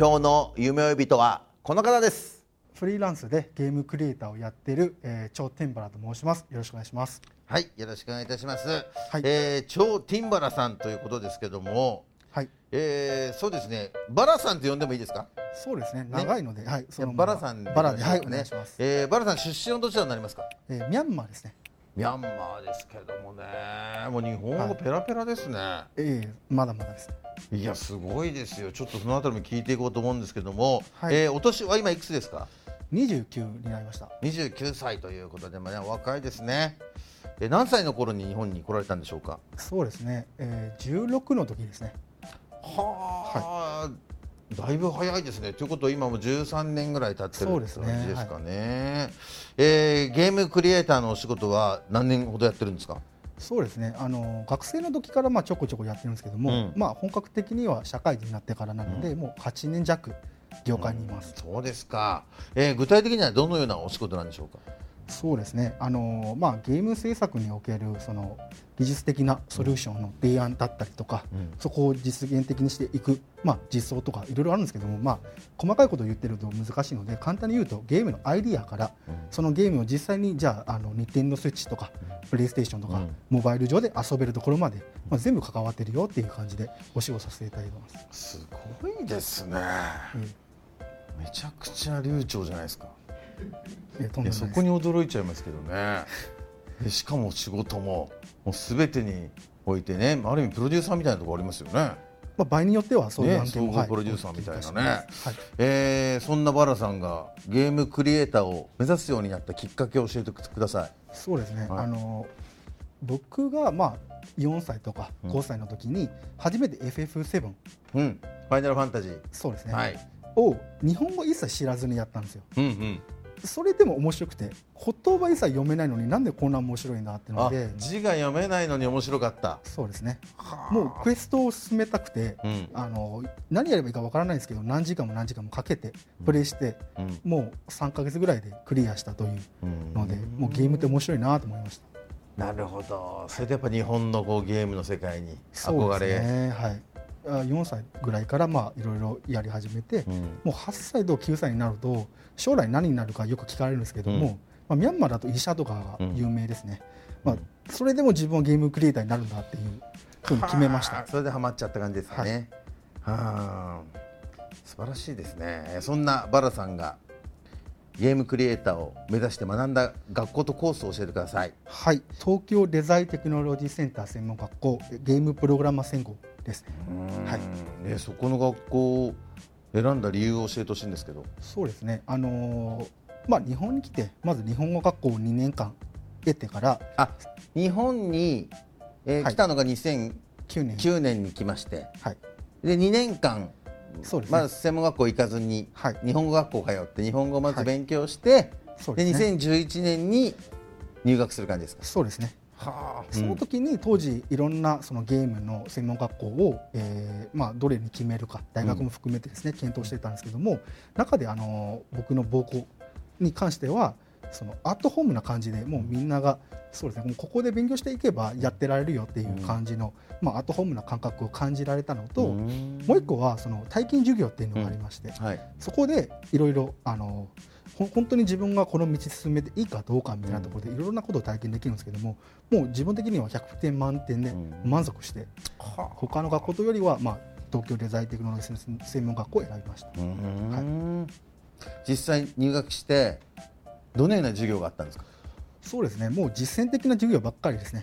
今日の夢追い人はこの方です。フリーランスでゲームクリエイターをやっている、えー、超テンバラと申します。よろしくお願いします。はいよろしくお願いいたします、はい。えー、超ティンバラさんということですけども、はい、えー、そうですね。バラさんと呼んでもいいですか？そうですね。長いので、はい、そのバラさんでバラで、はい、お願いします。えー、バラさん出身はどちらになりますか？えー、ミャンマーですね。ミャンマーですけどもね。もう日本語ペラペラですね、ええまだまだです。い、やすごいですよ。ちょっとそのあたりも聞いていこうと思うんですけども、はい。えーお年は今いくつですか？29になりました。29歳ということで、まあね、お若いですね。え何歳の頃に日本に来られたんでしょうか？そうですね。えー、16の時ですね。はあ、だいぶ早いですね。ということは今も13年ぐらい経ってるって感じですかね。えーゲームクリエイターのお仕事は何年ほどやってるんですか？そうですね。あの学生の時からまあちょこちょこやってるんですけども、うん。まあ本格的には社会人になってからなので、もう8年弱業界にいます。そうですか、えー具体的にはどのようなお仕事なんでしょうか？そうですね、あのまあ、ゲーム制作におけるその技術的なソリューションの提案だったりとか、うん。そこを実現的にしていく、まあ、実装とかいろいろあるんですけども、まあ、細かいことを言ってると難しいので簡単に言うとゲームのアイディアから、そのゲームを実際にじゃああのテンドスイッチとか、プレイステーションとか、うん。モバイル上で遊べるところまで、まあ、全部関わってるよっていう感じでお仕事させていただいてます。すごいですね、うん。めちゃくちゃ流暢じゃないですかいやそこに驚いちゃいますけどね。でしかも仕事ももう全てにおいてねある意味プロデューサーみたいなところありますよね。まあ、場合によってはそういうね案件も、総合プロデューサーみたいなね。はい。えーそんなバラさんがゲームクリエイターを目指すようになったきっかけを教えてください。そうですね、はい。あの僕がまあ4歳とか5歳の時に初めて FF7、うん。ファイナルファンタジー。そうですね、はい。を日本語一切知らずにやったんですよ。うんうんそれでも面白くて言葉一切読めないのになんでこんな面白いんだってのあで字が読めないのに面白かった。そうですね。もうクエストを進めたくて、うん。あの何やればいいかわからないんですけど何時間も何時間もかけてプレイして、うん。もう3か月ぐらいでクリアしたといううん。ので、もうゲームって面白いなと思いました。なるほど。それでやっぱ日本のこうゲームの世界にそう憧れ、ですね。はい。あ4歳ぐらいからまあいろいろやり始めて、うん。もう8歳と9歳になると将来何になるかよく聞かれるんですけども、うん。まあ、ミャンマーだと医者とかが有名ですね、まあ、それでも自分はゲームクリエイターになるんだっていうふうに決めました。は あそれでハマっちゃった感じですかね、はあ素晴らしいですね。そんなバラさんがゲームクリエイターを目指して学んだ学校とコースを教えてください。はい。東京デザインテクノロジーセンター専門学校ゲームプログラマー専攻ですね。はい。ね、そこの学校を選んだ理由を教えてほしいんですけど。そうですね。あのーまあ日本に来てまず日本語学校を2年間得てからあ日本に、えーはい来たのが2009 9年。年に来まして。はい。で2年間そうですね。まず専門学校行かずに、はい。日本語学校通って日本語をまずはい。勉強して、でそうですね。2011年に入学する感じですか？そうですねはあ。その時に当時いろんなそのゲームの専門学校を、えーまあ、どれに決めるか大学も含めてですね、検討していたんですけども中であの僕の母校に関してはそのアットホームな感じでもうみんながそうですねもうここで勉強していけばやってられるよっていう感じの、まあ、アットホームな感覚を感じられたのと、もう一個はその体験授業っていうのがありまして、はい。そこでいろいろあのほ本当に自分がこの道進めていいかどうかみたいなところでいろいろなことを体験できるんですけどももう自分的には100点満点で満足して、他の学校とよりは、まあ、東京デザインテクノロジー専門学校を選びました。うーん。実際入学してどのような授業があったんですか？そうですね。もう実践的な授業ばっかりですね、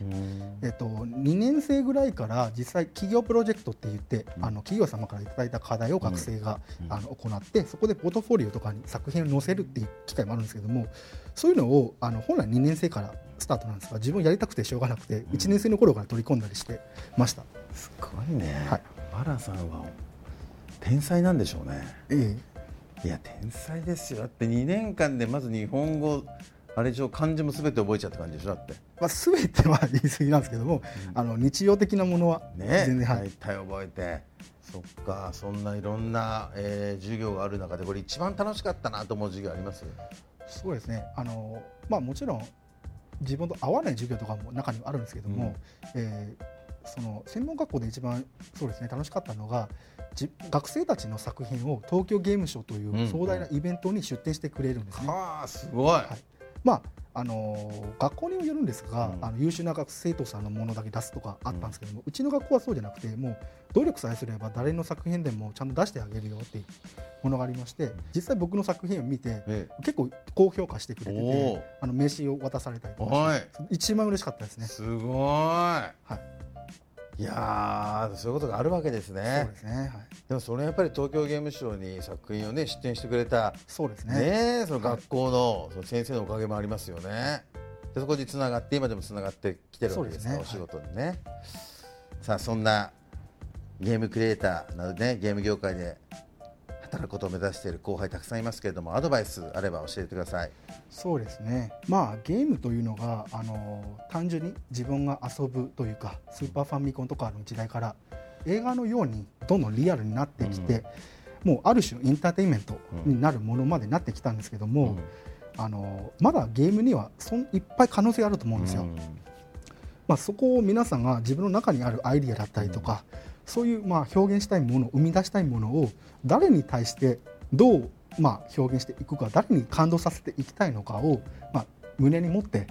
えっと、2年生ぐらいから実際企業プロジェクトって言って、あの企業様からいただいた課題を学生が、あの行ってそこでポートフォリオとかに作品を載せるっていう機会もあるんですけどもそういうのをあの本来2年生からスタートなんですが自分やりたくてしょうがなくて1年生の頃から取り込んだりしてました、すごいね、はい。バラさんは天才なんでしょうね。ええ。いや天才ですよ。だって2年間でまず日本語あれでしょ漢字も全て覚えちゃった感じでしょだって。まあ、全ては言い過ぎなんですけども、あの日常的なものはね。全然、はい大体覚えて。そっかそんないろんな、えー授業がある中でこれ一番楽しかったなと思う授業あります？そうですね。あの、まあ、もちろん自分と合わない授業とかも中にはあるんですけども、えーその専門学校で一番そうですね楽しかったのがじ学生たちの作品を東京ゲームショウというんう壮大なイベントに出展してくれるんですね。はあすごい、はいまああのー学校にもよるんですが、うん。あの優秀な学生徒さんのものだけ出すとかあったんですけども、うちの学校はそうじゃなくてもう努力さえすれば誰の作品でもちゃんと出してあげるよっていうものがありまして実際僕の作品を見てえ結構高評価してくれておてー。あの名刺を渡されたりとかはい。一番嬉しかったですね。すごい、はいいやーそういうことがあるわけですそうねですね。はい。でもそれやっぱり東京ゲームショウに作品をね出展してくれたそうですねね。その学校のその先生のおかげもありますよね。でそこにつながって今でもつながってきてるわけですからお仕事にね。さあそんなゲームクリエイターなどねゲーム業界で働くことを目指している後輩たくさんいますけれどもアドバイスあれば教えてください。そうですね。まあゲームというのがあの単純に自分が遊ぶというかスーパーファミコンとかの時代から映画のようにどんどんリアルになってきて、もうある種のエンターテインメントになるものまでなってきたんですけども、あのまだゲームにはそんいっぱい可能性があると思うんですよ。まあ、そこを皆さんが自分の中にあるアイディアだったりとか、そういうまあ表現したいもの生み出したいものを誰に対してどうまあ表現していくか誰に感動させていきたいのかをまあ胸に持って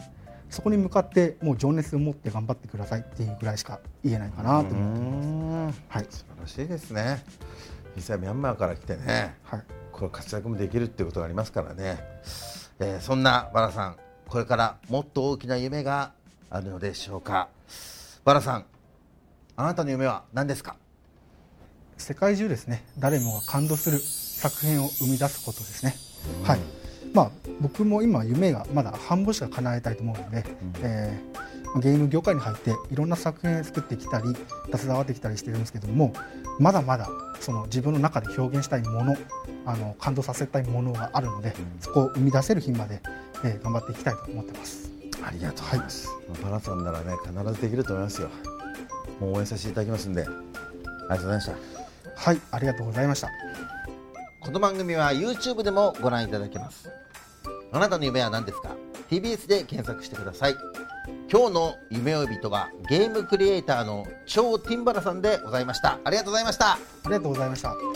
そこに向かってもう情熱を持って頑張ってくださいっていうぐらいしか言えないかなと思ってます。はい。素晴らしいですね。実際ミャンマーから来てね、はい。これ活躍もできるっていうことがありますからね、えーそんなバラさんこれからもっと大きな夢があるのでしょうか。バラさんあなたの夢は何ですか？世界中ですね。誰もが感動する作品を生み出すことですね、はい。まあ、僕も今夢がまだ半分しか叶えたいと思うので、えーゲーム業界に入っていろんな作品を作ってきたり携わってきたりしてるんですけどもまだまだその自分の中で表現したいものあの感動させたいものがあるので、そこを生み出せる日まで、えー頑張っていきたいと思ってます。ありがとうございます、バラさんならね必ずできると思いますよもう応援させていただきますんでありがとうございました。はい、ありがとうございました。この番組は YouTube でもご覧いただけます。あなたの夢は何ですか？TBS で検索してください。今日の夢追い人はゲームクリエイターの超ティンバラさんでございました。ありがとうございました。ありがとうございました。